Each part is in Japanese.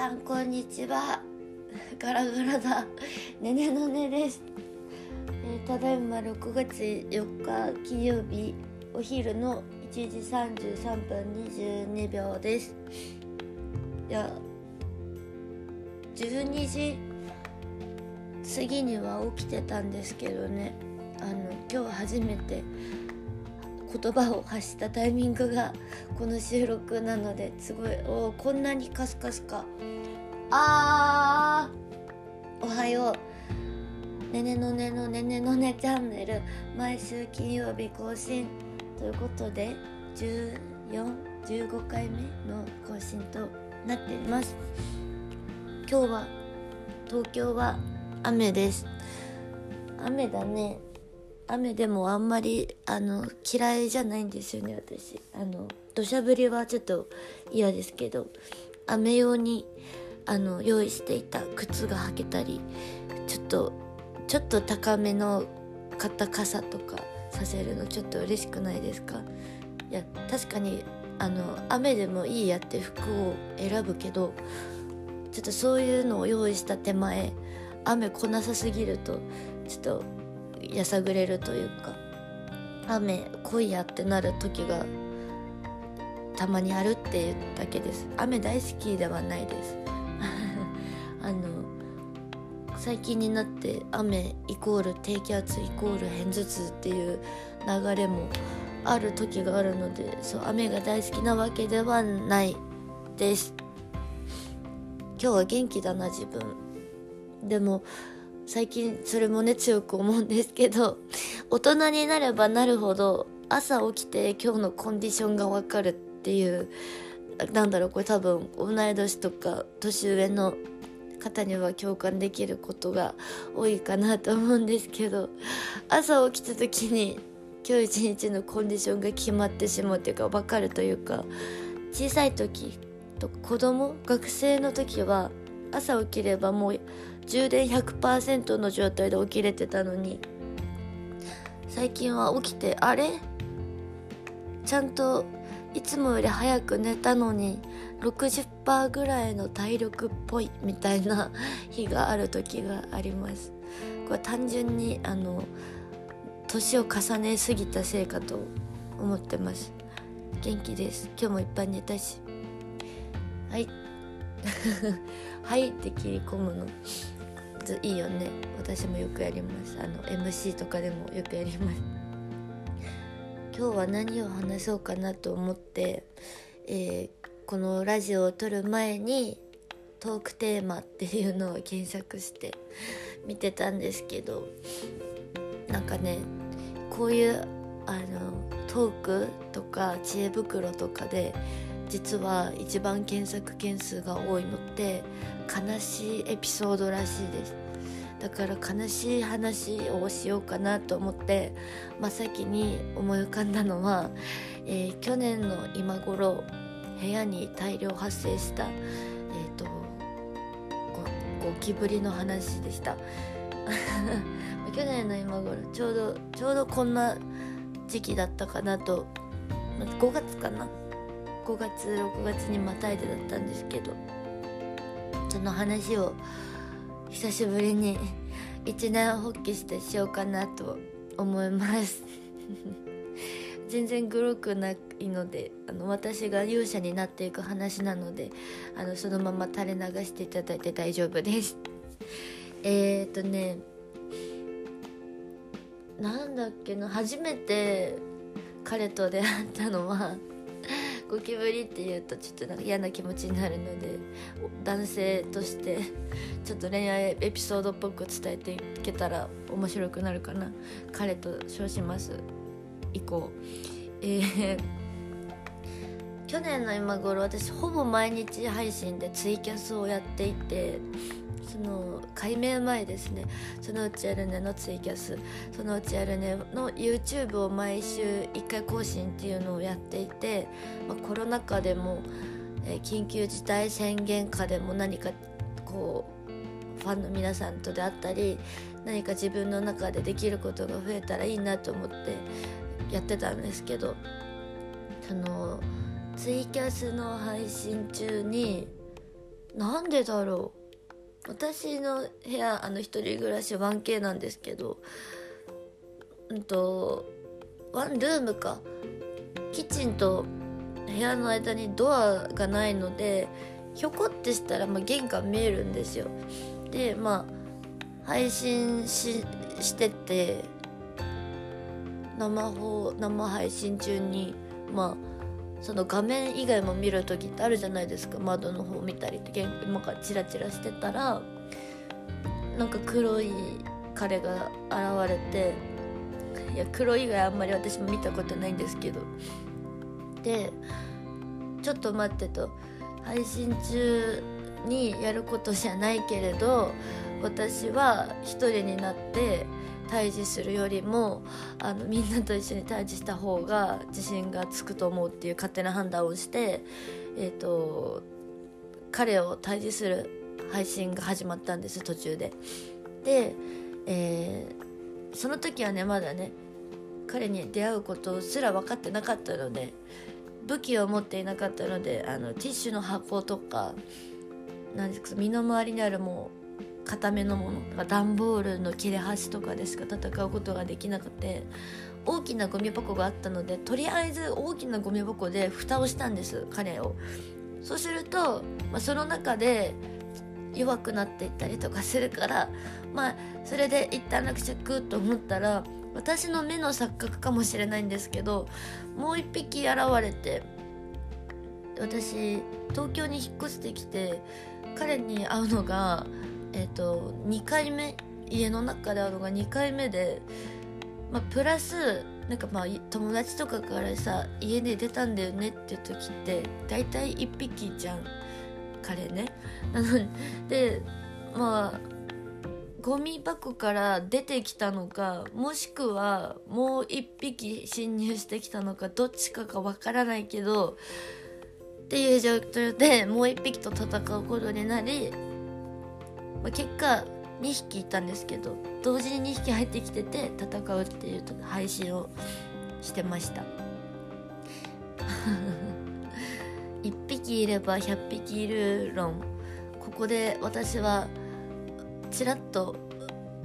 さんこんにちは。ガラガラだ。ねねのねです、えーただいま6月4日金曜日お昼の1時33分22秒です。いや12時過ぎには起きてたんですけどね。あの今日初めて言葉を発したタイミングがこの収録なのですごいおこんなにカスカスか。あーおはよう。ねねのねのねねのねチャンネル毎週金曜日更新ということで1415回目の更新となっています。今日は東京は雨です。雨だね。雨でもあんまりあの嫌いじゃないんですよね私。あの土砂降りはちょっと嫌ですけど雨用にあの用意していた靴が履けたりちょっとちょっと高めの買った傘とかさせるのちょっと嬉しくないですか？いや確かにあの雨でもいいやって服を選ぶけどちょっとそういうのを用意した手前雨来なさすぎるとちょっとやさぐれるというか雨来いやってなる時がたまにあるっていうだけです。雨大好きではないです。あの最近になって雨イコール低気圧イコール偏頭痛っていう流れもある時があるのでそう雨が大好きなわけではないです。今日は元気だな自分。でも最近それもね強く思うんですけど 大人になればなるほど朝起きて今日のコンディションがわかるっていうなんだろうこれ多分同い年とか年上の方には共感できることが多いかなと思うんですけど朝起きた時に今日一日のコンディションが決まってしまうというか分かるというか小さい時と子供学生の時は朝起きればもう充電100%の状態で起きれてたのに最近は起きてあれ？ちゃんといつもより早く寝たのに60%ぐらいの体力っぽいみたいな日がある時があります。これ単純にあの年を重ねすぎたせいかと思ってます。元気です。今日もいっぱい寝たし。はい。はいって切り込むの。いいよね。私もよくやりますあの MC とかでもよくやります 今日は何を話そうかなと思って、えーこのラジオを撮る前にトークテーマっていうのを検索して見てたんですけどなんかねこういうあのトークとか知恵袋とかで実は一番検索件数が多いのって悲しいエピソードらしいです。だから悲しい話をしようかなと思って真っ先に思い浮かんだのは、えー去年の今頃部屋に大量発生した、えー、とゴゴキブリの話でした。去年の今頃ちょうどちょうどこんな時期だったかなと5月かな5月6月にまたいでだったんですけどその話を久しぶりに一年発起してしようかなと思います。全然グロくないのであの私が勇者になっていく話なのであのそのまま垂れ流していただいて大丈夫です。えっとねなんだっけな初めて彼と出会ったのはゴキブリっていうとちょっとなんか嫌な気持ちになるので男性として ちょっと恋愛エピソードっぽく伝えていけたら面白くなるかな。彼と称します。以降えー 去年の今頃私ほぼ毎日配信でツイキャスをやっていてその改名前ですね。そのうちやるねのツイキャス。そのうちやるねの YouTube を毎週1回更新っていうのをやっていて、まあ、コロナ禍でも、えー緊急事態宣言下でも何かこうファンの皆さんとであったり何か自分の中でできることが増えたらいいなと思ってやってたんですけどそのツイキャスの配信中になんでだろう？私の部屋あの一人暮らし 1K なんですけどうんとワンルームか。キッチンと部屋の間にドアがないのでひょこってしたら、まあ、玄関見えるんですよ。でまあ配信ししてて生放生配信中にまあその画面以外も見る時ってあるじゃないですか。窓の方見たりって。玄関かチラチラしてたらなんか黒い彼が現れていや黒以外あんまり私も見たことないんですけど。でちょっと待ってと。配信中にやることじゃないけれど私は一人になって退治するよりもあのみんなと一緒に退治した方が自信がつくと思うっていう勝手な判断をして、えーと、彼を退治する配信が始まったんです途中で。で、えー、その時はねまだね彼に出会うことすら分かってなかったので武器を持っていなかったのであのティッシュの箱とかなんですか身の回りにあるもう固めのもの段ボールの切れ端とかでしか戦うことができなくて大きなゴミ箱があったのでとりあえず大きなゴミ箱で蓋をしたんです彼を。そうすると、まあ、その中で弱くなっていったりとかするからまあそれで一旦落着と思ったら私の目の錯覚かもしれないんですけどもう一匹現れて私東京に引っ越してきて彼に会うのがえっ、ー、と2回目家の中で会うのが2回目で、まあ、プラスなんかまあ友達とかからさ家で出たんだよねっていう時って大体1匹じゃん彼ね。なのでまあゴミ箱から出てきたのかもしくはもう1匹侵入してきたのかどっちかがわからないけどっていう状況でもう1匹と戦うことになりまあ、結果2匹いたんですけど同時に2匹入ってきてて戦うっていう配信をしてました。1匹いれば100匹いる論。ここで私はちらっと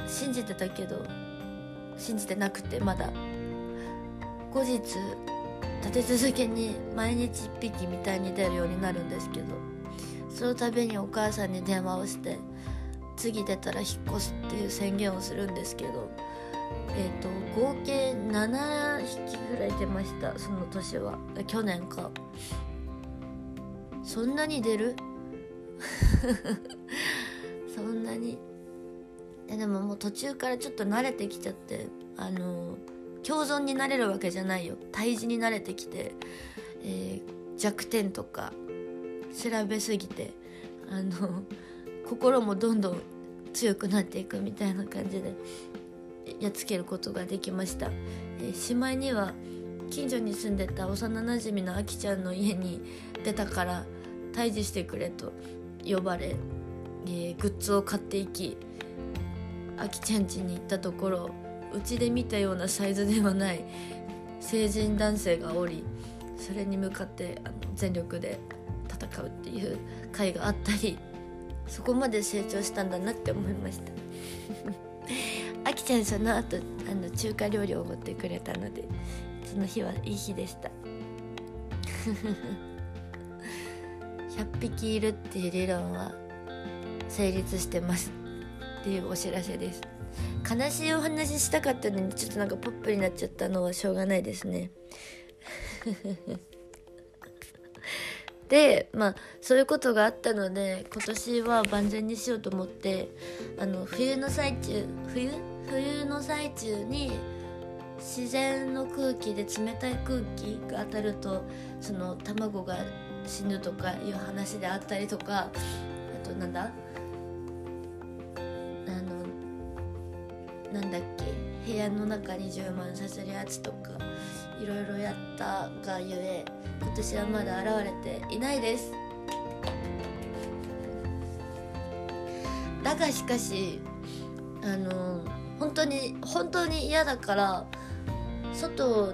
信じてたけど信じてなくてまだ。後日立て続けに毎日1匹みたいに出るようになるんですけどその度にお母さんに電話をして次出たら引っ越すっていう宣言をするんですけどえっ、ー、と合計7匹ぐらい出ましたその年は。去年か。そんなに出る？そんなに。でももう途中からちょっと慣れてきちゃってあの共存になれるわけじゃないよ。退治に慣れてきて、えー、弱点とか調べすぎてあの心もどんどん強くなっていくみたいな感じでやっつけることができました、え、しまいには近所に住んでた幼なじみのあきちゃんの家に出たから退治してくれと呼ばれ、えー、グッズを買っていきあきちゃん家に行ったところうちで見たようなサイズではない成人男性がおりそれに向かってあの全力で戦うっていう回があったりそこまで成長したんだなって思いました。あきちゃんその後あの中華料理をおごってくれたのでその日はいい日でした。100匹いるっていう理論は成立してますっていうお知らせです。悲しいお話したかったのにちょっとなんかポップになっちゃったのはしょうがないですね。でまあそういうことがあったので今年は万全にしようと思ってあの冬の最中冬？冬の最中に自然の空気で冷たい空気が当たるとその卵が死ぬとかいう話であったりとかあとなんだ？なんだっけ？部屋の中に充満させるやつとかいろいろやったがゆえ今年はまだ現れていないです。だがしかしあの本当に本当に嫌だから外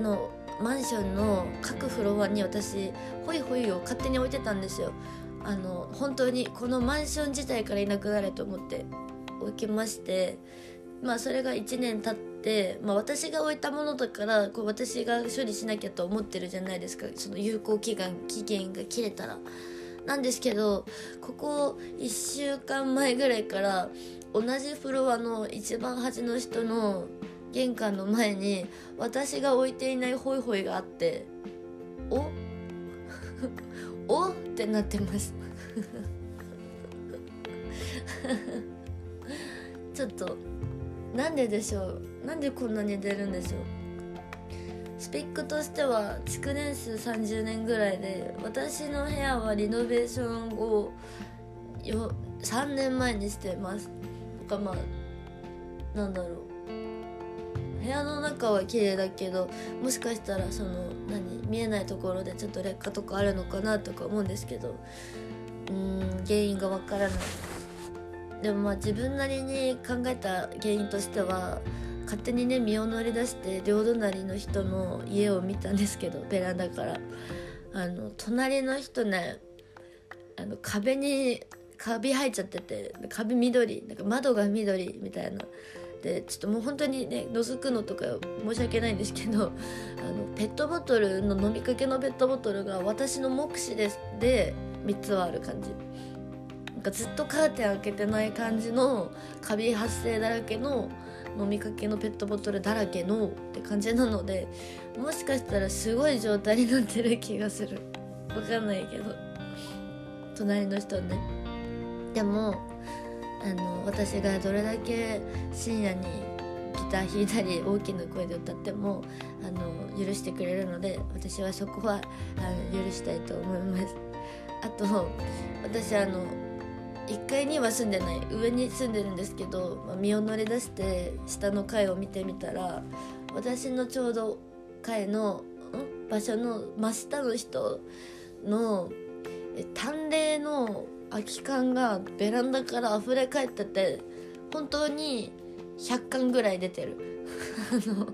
のマンションの各フロアに私ホイホイを勝手に置いてたんですよ。あの本当にこのマンション自体からいなくなれと思って置きましてまあそれが1年経って、まあ、私が置いたものだからこう私が処理しなきゃと思ってるじゃないですか。その有効期限期限が切れたら。なんですけどここ1週間前ぐらいから同じフロアの一番端の人の玄関の前に私が置いていないホイホイがあってお？お？ってなってます。ちょっとなんででしょう？なんでこんなに出るんでしょう？スペックとしては築年数30年ぐらいで私の部屋はリノベーションを3年前にしてます。とかまあなんだろう。部屋の中は綺麗だけどもしかしたらその何見えないところでちょっと劣化とかあるのかなとか思うんですけどうん原因がわからない。でもまあ自分なりに考えた原因としては勝手にね身を乗り出して両隣の人の家を見たんですけどベランダから。あの隣の人ねあの壁にカビ生えちゃってて壁緑なんか窓が緑みたいな。でちょっともう本当にね覗くのとか申し訳ないんですけどあのペットボトルの飲みかけのペットボトルが私の目視です。で3つはある感じ。かずっとカーテン開けてない感じのカビ発生だらけの飲みかけのペットボトルだらけのって感じなのでもしかしたらすごい状態になってる気がする。わかんないけど。隣の人ね。でもあの私がどれだけ深夜にギター弾いたり大きな声で歌ってもあの許してくれるので私はそこはあの許したいと思います。あと私あの1階には住んでない上に住んでるんですけど、まあ、身を乗り出して下の階を見てみたら私のちょうど階の場所の真下の人の淡麗の空き缶がベランダから溢れ返ってて本当に100缶ぐらい出てる。あの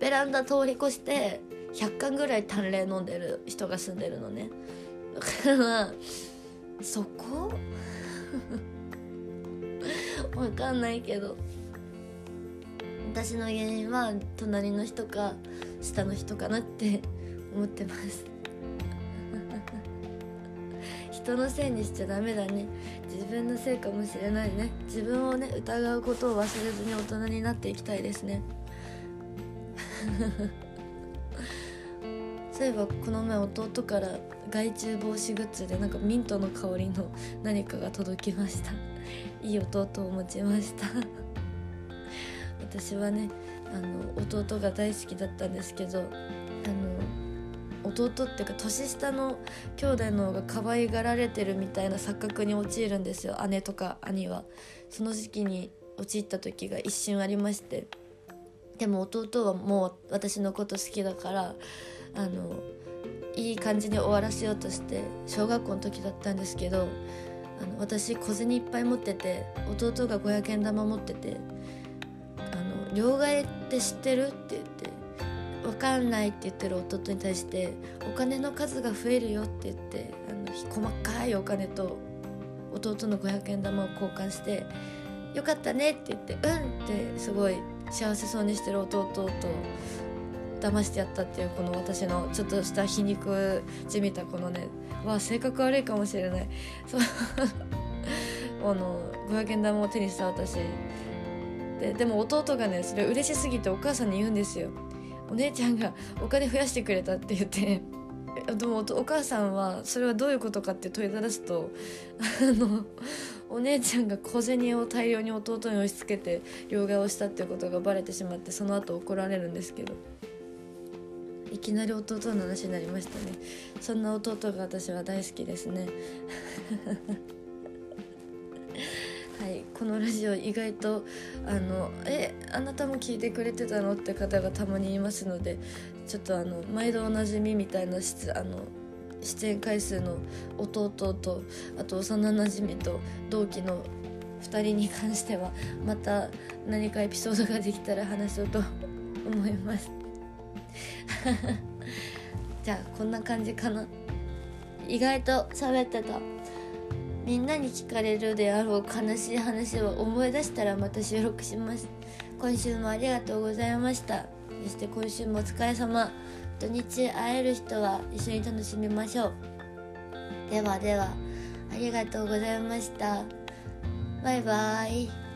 ベランダ通り越して100缶ぐらい淡麗飲んでる人が住んでるのね。だからそこ？わかんないけど。私の原因は隣の人か下の人かなって 思ってます。人のせいにしちゃダメだね。自分のせいかもしれないね。自分をね疑うことを忘れずに大人になっていきたいですね。そういえばこの前弟から害虫防止グッズでなんかミントの香りの何かが届きました。いい弟を持ちました。私はねあの弟が大好きだったんですけどあの弟っていうか年下の兄弟の方が可愛がられてるみたいな錯覚に陥るんですよ。姉とか兄は。その時期に陥った時が一瞬ありまして。でも弟はもう私のこと好きだからあのいい感じに終わらせようとして小学校の時だったんですけどあの私小銭いっぱい持ってて弟が500円玉持ってて「あの両替って知ってる?」って言って「分かんない」って言ってる弟に対して「お金の数が増えるよ」って言ってあの細かいお金と弟の500円玉を交換して「よかったね」って言って「うん」ってすごい幸せそうにしてる弟と騙してやったっていうこの私のちょっとした皮肉じみたこのねわ性格悪いかもしれない。そう。あの500円玉を手にした私。ででも弟がねそれ嬉しすぎてお母さんに言うんですよ。お姉ちゃんがお金増やしてくれたって言って。でもお母さんはそれはどういうことかって問いただすとあのお姉ちゃんが小銭を大量に弟に押し付けて両替をしたっていうことがバレてしまってその後怒られるんですけど。いきなり弟の話になりましたね。そんな弟が私は大好きですね。はいこのラジオ意外とあのえあなたも聞いてくれてたの？って方がたまにいますのでちょっとあの毎度おなじみみたいな出あの出演回数の弟とあと幼なじみと同期の2人に関してはまた何かエピソードができたら話そうと思います。じゃあこんな感じかな。意外と喋ってた。みんなに聞かれるであろう悲しい話を思い出したらまた収録します。今週もありがとうございました。そして今週もお疲れ様。土日会える人は一緒に楽しみましょう。ではではありがとうございました。バイバーイ。